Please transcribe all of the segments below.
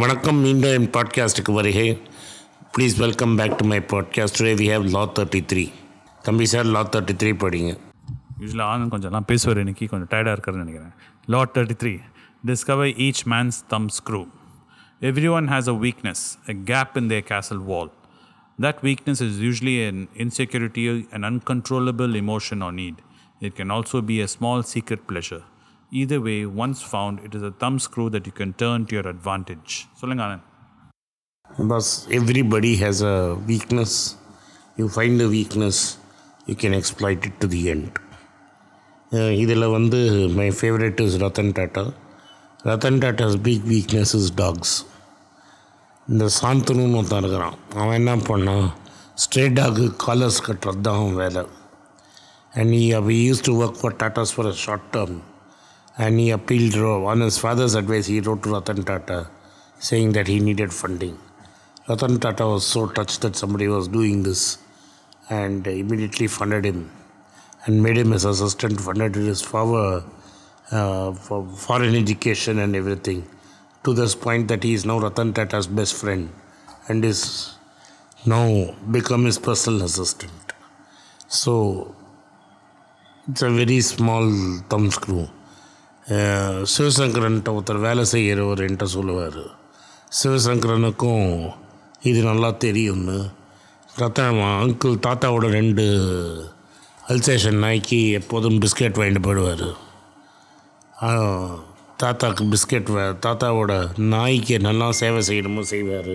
வணக்கம் மீண்டும் என் பாட்காஸ்ட்டுக்கு வருகை please welcome back to my podcast today we have law thirty three தம்பி சார் லா தேர்ட்டி த்ரீ படிங்க யூஸ்வலாக ஆனந்த் கொஞ்சம் எல்லாம் பேசுவார் இன்னைக்கு கொஞ்சம் டயர்டாக இருக்காருன்னு நினைக்கிறேன் lot thirty three discover each man's thumbscrew everyone has a weakness a gap in their castle wall that weakness is usually an insecurity an uncontrollable emotion or need it can also be a small secret pleasure Either way once found it is a thumb screw that you can turn to your advantage. சொல்லுங்க ஆனந்த். பஸ் everybody has a weakness. You find a weakness, you can exploit it to the end இதில் வந்து my favourite is Ratan Tata Ratan Tata's big weakness is dogs இந்த சாந்தனுன்னு ஒருத்தன் இருக்கிறான். அவன் என்ன பண்ணான் ஸ்ட்ரே டாக்கு காலர்ஸ் கட்டுறது தான் அவன் வேலை. அண்ட் ஈ அவ used to work for Tatas for a short term. and he appealed on his father's advice. He wrote to ratan tata saying that he needed funding. Ratan tata was so touched that somebody was doing this and immediately funded him and made him his assistant funded his father uh, for foreign education and everything to this point that he is now ratan tata's best friend and is now become his personal assistant. So it's a very small thumbscrew. சிவசங்கரன்ட்ட ஒருத்தர் வேலை செய்கிறவர் என்கிட்ட சொல்லுவார். சிவசங்கரனுக்கும் இது நல்லா தெரியும்னு. ரத்தன uncle தாத்தாவோட ரெண்டு அல்சேஷன் நாய்க்கு எப்போதும் பிஸ்கெட் வாங்கிட்டு போயிடுவார். தாத்தாக்கு பிஸ்கெட் வே தாத்தாவோட நாய்க்கு நல்லா சேவை செய்யணுமோ செய்வார்.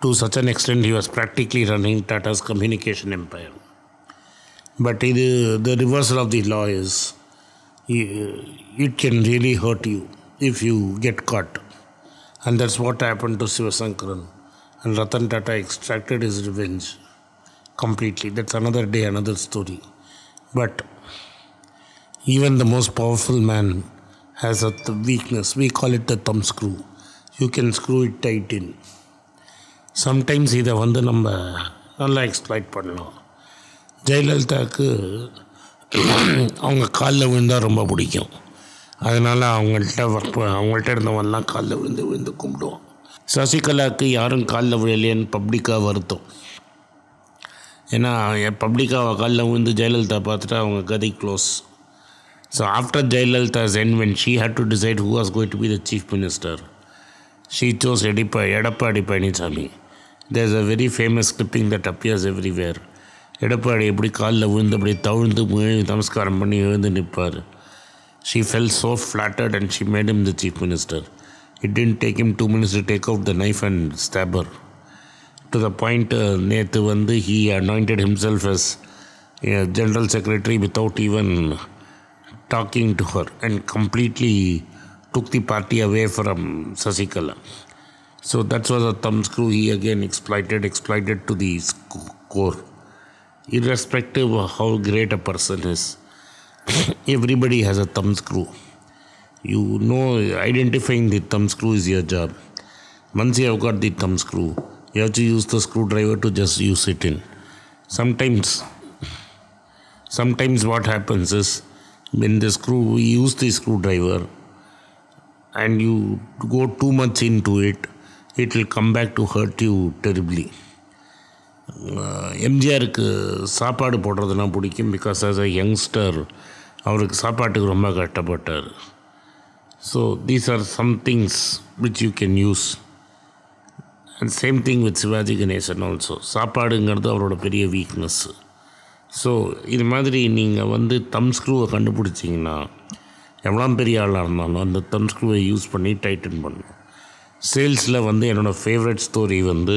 To such an extent he was practically running Tatas communication empire but இது the reversal of the lawyers it can really hurt you if you get caught and that's what happened to Sivasankaran and Ratan Tata extracted his revenge completely that's another day another story but even the most powerful man has a th- weakness we call it the thumb screw you can screw it tight in sometimes இதை வந்து நம்ம நல்லா exploit பண்ணலாம் ஜெயலலிதாவுக்கு அவங்க காலில் விழுந்தால் ரொம்ப பிடிக்கும். அதனால் அவங்கள்ட்ட அவங்கள்ட்ட இருந்தவங்கலாம் காலில் விழுந்து விழுந்து கும்பிடுவோம் சசிகலாவுக்கு யாரும் காலில் விழலையேன்னு பப்ளிக்காக வருத்தம். ஏன்னா பப்ளிக்காக காலில் விழுந்து ஜெயலலிதா பார்த்துட்டு அவங்க கதை close so after Jayalalithaa's N when she had to decide who was going to be the chief minister she chose எடிப்பா Edappadi Palaniswami there is a very famous clipping that appears everywhere Edappadi எப்படி காலில் விழுந்து அப்படி தவிழ்ந்து நமஸ்காரம் பண்ணி எழுந்து நிற்பார். She felt so flattered and she made him the chief minister it didn't take him two minutes to take out the knife and stab her to the point நேற்று வந்து he anointed himself as general secretary without even talking to her and completely took the party away from Sasikala so that's was a thumbscrew he again exploited, exploited to the core. Irrespective of how great a person is, everybody has a thumb screw. You know, identifying the thumb screw is your job. Once you have got the thumb screw, you have to use the screwdriver to just use it in. Sometimes sometimes what happens is when the screw we use the screwdriver and you go too much into it it will come back to hurt you terribly எம்ஜிஆருக்கு சாப்பாடு போடுறதுனா பிடிக்கும் because as a youngster அவருக்கு சாப்பாட்டுக்கு ரொம்ப கஷ்டப்பட்டார். So these are some things which you can use and same thing with Sivaji Ganesan also சாப்பாடுங்கிறது அவரோட பெரிய weakness so இது மாதிரி நீங்கள் வந்து தம் ஸ்க்ரூவை கண்டுபிடிச்சிங்கன்னா எவ்வளோ பெரிய ஆளாக இருந்தாலும் அந்த தம் ஸ்க்ரூவை யூஸ் பண்ணி டைட்டன் பண்ணும். சேல்ஸில் வந்து என்னோடய ஃபேவரட் ஸ்டோரி வந்து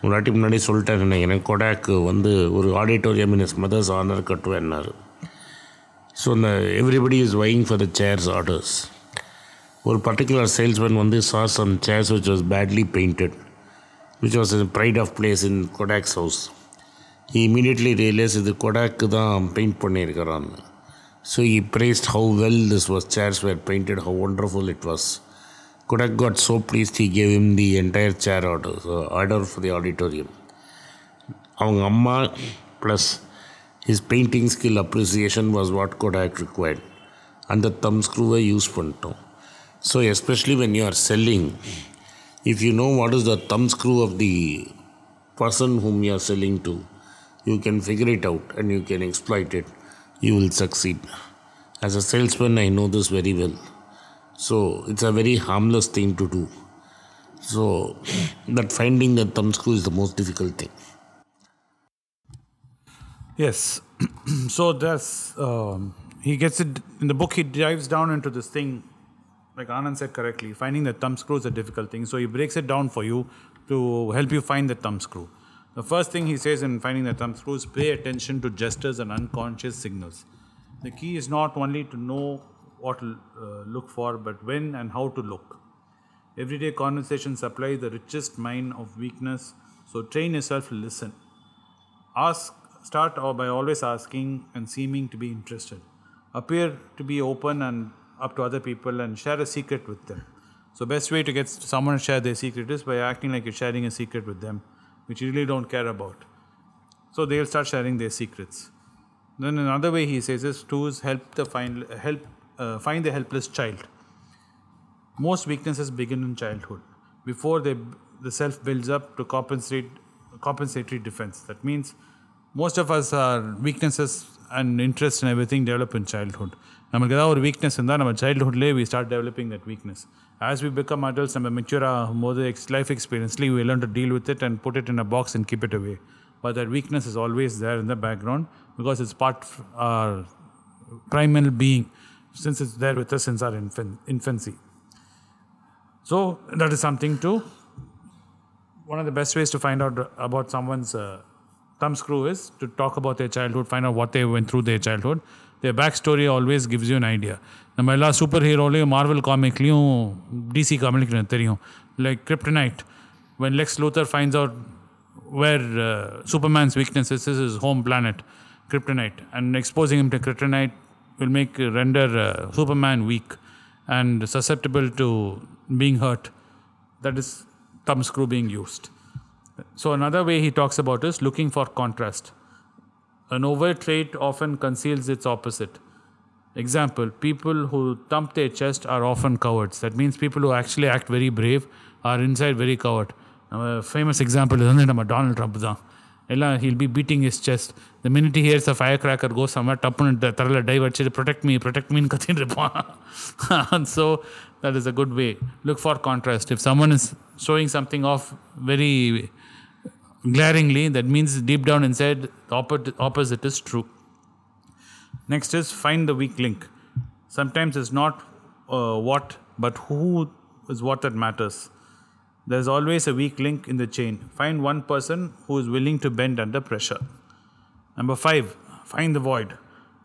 ஒரு வாட்டி முன்னாடி சொல்லிட்டேன் நினைக்கிறேன் கொடாக்கு வந்து ஒரு auditorium in his mother's honour கட்டுவேன்னார் so இந்த everybody is vying for the chairs orders ஒரு பர்டிகுலர் சேல்ஸ்மேன் வந்து saw some chairs which was badly painted which was pride of place in Kodak's house he immediately இது கொடாக்கு தான் paint பண்ணியிருக்கிறான்னு. So he praised how well this was chairs were painted how wonderful it was Kodak got so pleased he gave him the entire chair order so order for the auditorium அவங்க அம்மா plus his painting skill appreciation was what Kodak required அந்த தம் ஸ்க்ரூவை use பண்ணிட்டோம் so especially when you are selling If you know what is the thumb screw of the person whom you are selling to, you can figure it out and you can exploit it. You will succeed. As a salesman, I know this very well. so it's a very harmless thing to do. So that finding the thumb screw is the most difficult thing. Yes. so there's um, he gets it in the book. He dives down into this thing, like Anand said correctly. Finding the thumb screw is a difficult thing. So he breaks it down for you to help you find the thumb screw. The first thing he says in finding the thumb screw is pay attention to gestures and unconscious signals. The key is not only to know what to uh, look for, but when and how to look. Everyday conversation supply the richest mine of weakness. So train yourself to listen. Ask start by always asking and seeming to be interested. Appear to be open and up to other people and share a secret with them. So best way to get someone to share their secret is by acting like you're sharing a secret with them, which you really don't care about. So they'll start sharing their secrets. Then another way he says is to help the find help uh, find the helpless child. Most weaknesses begin in childhood before they, the self builds up to compensate compensatory defense. That means most of us our weaknesses and interests and everything develop in childhood. நமக்கு ஏதாவது ஒரு weakness இருந்தால் நம்ம சைல்ட்ஹுட்லேயே we start developing that weakness as we become adults நம்ம mature ஆகும்போது X life எக்ஸ்பீரியன்ஸ்லி we learn to deal with it and put it in a box and keep it away but that weakness is always there in the background because it's part R primal being since it's there with us since our infan- infancy. So that is something to one of the best ways to find out about someone's uh, thumb screw is to talk about their childhood, find out what they went through their childhood. Their backstory always gives you an idea. நம்ம எல்லா சூப்பர் ஹீரோலையும் Marvel காமிக்லேயும் DC காமிக்லையும் தெரியும் like kryptonite when Lex Luthor finds out where uh, Superman's weakness is, is his home planet, Kryptonite, and exposing him to Kryptonite will make uh, render uh, Superman weak and susceptible to being hurt. That is thumb screw being used. So another way he talks about is looking for contrast. An overt trait often conceals its opposite. Example, people who thump their chest are often cowards. That means people who actually act very brave are inside very coward. A famous example is Donald Trump. ಎಲ್ಲ he'll be beating his chest the minute hears a firecracker go ಸಮ ಟಪ್ಪನ್ ತರಲ್ಲ dive ಅಡ್ಸಿದ್ರೆ protect me protect mean ಕತೀನ್ರಿಪ್ಪ so so that is a good way. Look for contrast. If someone is showing something off very glaringly, that means deep down inside the opposite is true. Next is find the weak link. Sometimes it's not uh, what, but who is what that matters. There's always a weak link in the chain. Find one person who is willing to bend under pressure. Number five, find the void.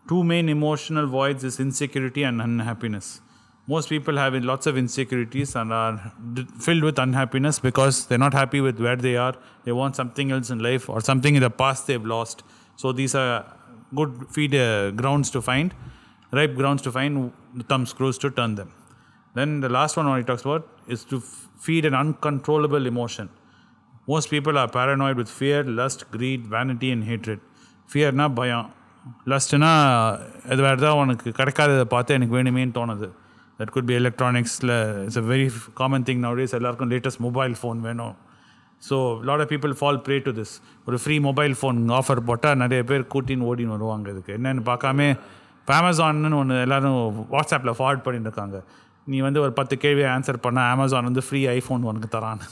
Two main emotional voids is insecurity and unhappiness. Most people have lots of insecurities and are filled with unhappiness because they're not happy with where they are. They want something else in life or something in the past they've lost. So these are good feed uh, grounds to find, ripe grounds to find the thumb screws to turn them. Then the last one, what he talks about, is to f- feed an uncontrollable emotion. Most people are paranoid with fear, lust, greed, vanity, and hatred. ஃபியர்னா பயம். லஸ்ட்னா அது வேறு தான் உனக்கு கிடைக்காததை பார்த்து எனக்கு வேணுமேன்னு தோணுது. That could be எலக்ட்ரானிக்ஸில் it's a very common thing nowadays எல்லாருக்கும் லேட்டஸ்ட் மொபைல் ஃபோன் வேணும். So lot of people fall prey to this ஒரு ஃப்ரீ மொபைல் ஃபோன் ஆஃபர் போட்டால் நிறைய பேர் கூட்டின்னு ஓடின்னு வருவாங்க இதுக்கு. என்னென்னு பார்க்காம இப்போ அமேசான்னு ஒன்று எல்லோரும் வாட்ஸ்அப்பில் ஃபார்வர்ட் பண்ணிட்டு இருக்காங்க. நீ வந்து ஒரு பத்து கேள்வியை ஆன்சர் பண்ணால் அமேசான் வந்து ஃப்ரீ ஐஃபோன் உனக்கு தரான்.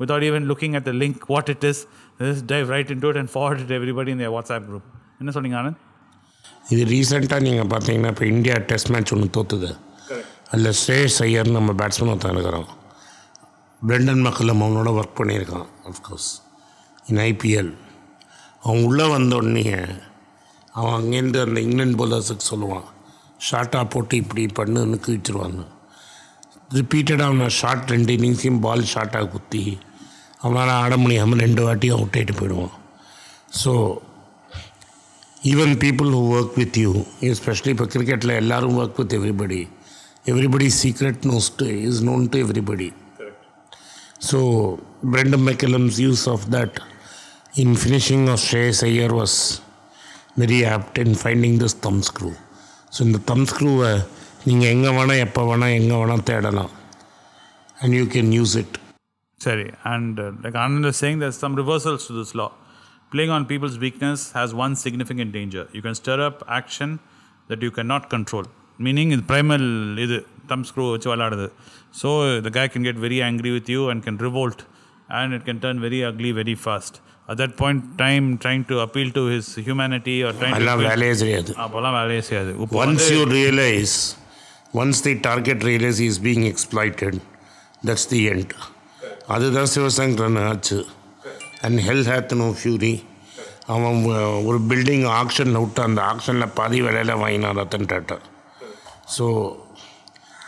Without even looking at the link, what it is, just dive right into it and forward it to everybody in their WhatsApp group. என்ன சொன்னீங்க ஆனந்த்? இது ரீசெண்டாக நீங்கள் பார்த்தீங்கன்னா இப்போ இந்தியா டெஸ்ட் மேட்ச் ஒன்று தோத்துது. அதில் ஸ்ரேஷ் ஐயர் நம்ம பேட்ஸ்மேன் ஒருத்தன் இருக்கிறோம் பிரெண்டன் மக்களம் அவனோட ஒர்க் பண்ணியிருக்கான் அஃப்கோர்ஸ் இன் ஐபிஎல் அவன் உள்ளே வந்த உடனே அவன் அங்கேருந்து அந்த இங்கிலாந்து போலர்ஸுக்கு சொல்லுவான் ஷார்ட்டாக போட்டு இப்படி பண்ணுன்னு ರಿಪೀಟೆಡ್ ಅವನ ಶಾರ್ಟ್ రెండు ಇನ್ನಿಂಗ್ಸಿಗೆ ಬಾಲ್ ಶಾರ್ಟ್ ಆಗುತ್ತಿ ಅವನ ಆಡಮಣಿ ಹಮ್ రెండు వాటి అవుట్ అయిపోయాడు so even people who work with you especially for ಕ್ರಿಕೆಟ್ಲ ಎಲ್ಲರೂ work with everybody everybody secret knows to is known to everybody so Brendon McCullum's use of that in finishing of Shreyas Iyer was very apt in finding this thumb screw. So in the thumb screw, uh, நீங்கள் எங்கே வேணால் எப்போ வேணால் எங்கே வேணால் தேடலாம். And you can use it சரி and like Anand said there some reversals to this law playing on people's weakness has one significant danger you can stir up action that you can not control meaning இது primal இது thumbscrew வச்சு விளாடுது so the K can get very angry with you and can revolt and it can turn very ugly very fast at that point time trying to appeal to his humanity or trying வேலையே செய்யாது. அப்போல்லாம் வேலையே செய்யாது. Once you realise once the target realise is being he that's the end அதுதான் சிவசங்கரன் ஆச்சு. And hell hath no fury அவன் ஒரு building ஆக்ஷனில் விட்டு அந்த ஆக்ஷனில் பாதி விலையில் வாங்கினான் ரத்தன் டாட்டா. ஸோ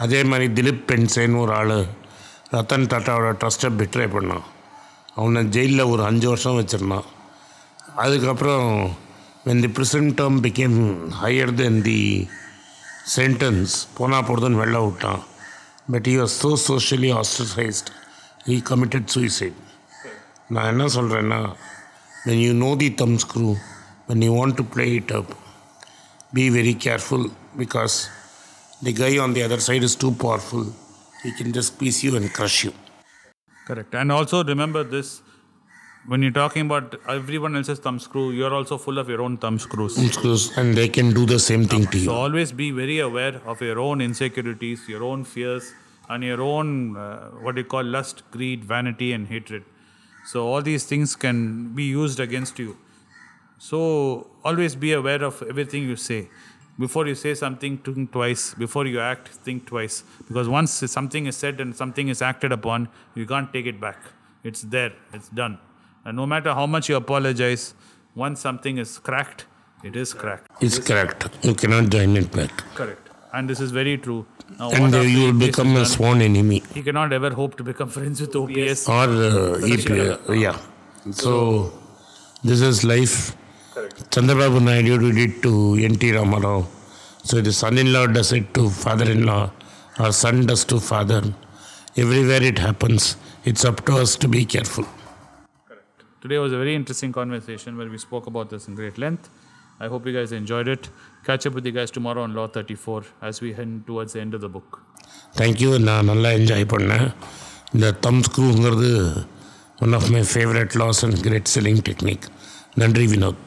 அதே மாதிரி திலீப் பென்சேன்னு ஒரு ஆள் ரத்தன் டாட்டாவோட ட்ரஸ்ட்டை பிட்ரே பண்ணான். அவனை ஜெயிலில் ஒரு அஞ்சு வருஷம் வச்சிருந்தான். அதுக்கப்புறம் when the present term became higher then the sentence போனா போடுதுன்னு வெளில விட்டான் but he was so socially ostracized he committed suicide நான் என்ன சொல்கிறேன்னா when you know the thumb screw when you want to play it up be very careful because the guy on the other side is too powerful he can just squeeze you and crush you Correct. And also remember this when you're talking about everyone else's thumb screw, you're also full of your own thumb screws. Thumb screws and they can do the same thing to you. So always be very aware of your own insecurities, your own fears, and your own uh, what you call lust, greed, vanity, and hatred. So all these things can be used against you. So always be aware of everything you say. Before you say something, think twice. Before you act, think twice. Because once something is said and something is acted upon, you can't take it back. It's there. It's done. And no matter how much you apologize, once something is cracked, it is cracked. it's cracked. you cannot join it back Correct. And this is very true. Now, and uh, you will EPS become a sworn enemy He cannot ever hope to become friends with OPS. or uh, EP, yeah. So this is life. Correct. Chandrababu Naidu did it to N.T. Ramarao. So the son-in-law does it to father-in-law, or son does to father. Everywhere it happens. It's up to us to be careful. Today was a very interesting conversation where we spoke about this in great length. I hope you guys enjoyed it. Catch up with you guys tomorrow on Law 34 as we head towards the end of the book. Thank you நான் நல்லா enjoy பண்ணேன் இந்த தம் ஸ்க்ரூங்கிறது one of my favourite laws and great selling technique நன்றி வினோத்